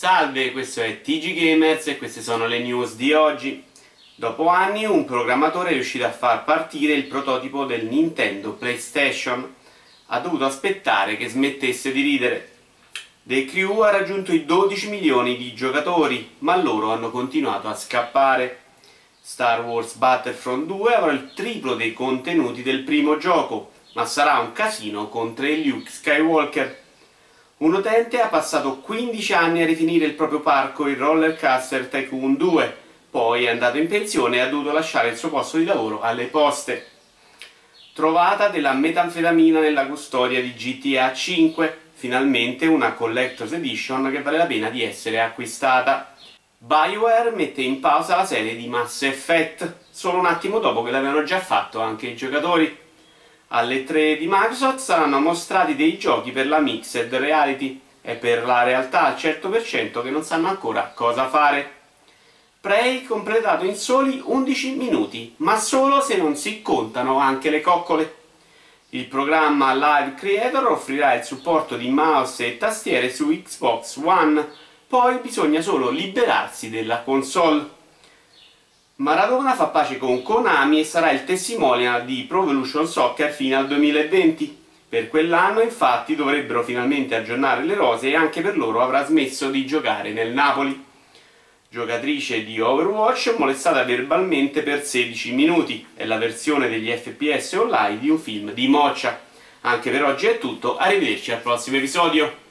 Salve, questo è TG Gamers e queste sono le news di oggi. Dopo anni un programmatore è riuscito a far partire il prototipo del Nintendo PlayStation. Ha dovuto aspettare che smettesse di ridere. The Crew ha raggiunto i 12 milioni di giocatori, ma loro hanno continuato a scappare. Star Wars Battlefront 2 avrà il triplo dei contenuti del primo gioco, ma sarà un casino contro Luke Skywalker. Un utente ha passato 15 anni a rifinire il proprio parco il Roller Coaster Tycoon 2, poi è andato in pensione e ha dovuto lasciare il suo posto di lavoro alle poste. Trovata della metanfetamina nella custodia di GTA 5, finalmente una Collector's Edition che vale la pena di essere acquistata. BioWare mette in pausa la serie di Mass Effect, solo un attimo dopo che l'avevano già fatto anche i giocatori. Alle 3 di Microsoft saranno mostrati dei giochi per la Mixed Reality e per la realtà al 100% che non sanno ancora cosa fare. Prey completato in soli 11 minuti, ma solo se non si contano anche le coccole. Il programma Live Creator offrirà il supporto di mouse e tastiere su Xbox One, poi bisogna solo liberarsi della console. Maradona fa pace con Konami e sarà il testimonial di Pro Evolution Soccer fino al 2020. Per quell'anno infatti dovrebbero finalmente aggiornare le rose e anche per loro avrà smesso di giocare nel Napoli. Giocatrice di Overwatch molestata verbalmente per 16 minuti, è la versione degli FPS online di un film di Moccia. Anche per oggi è tutto, arrivederci al prossimo episodio.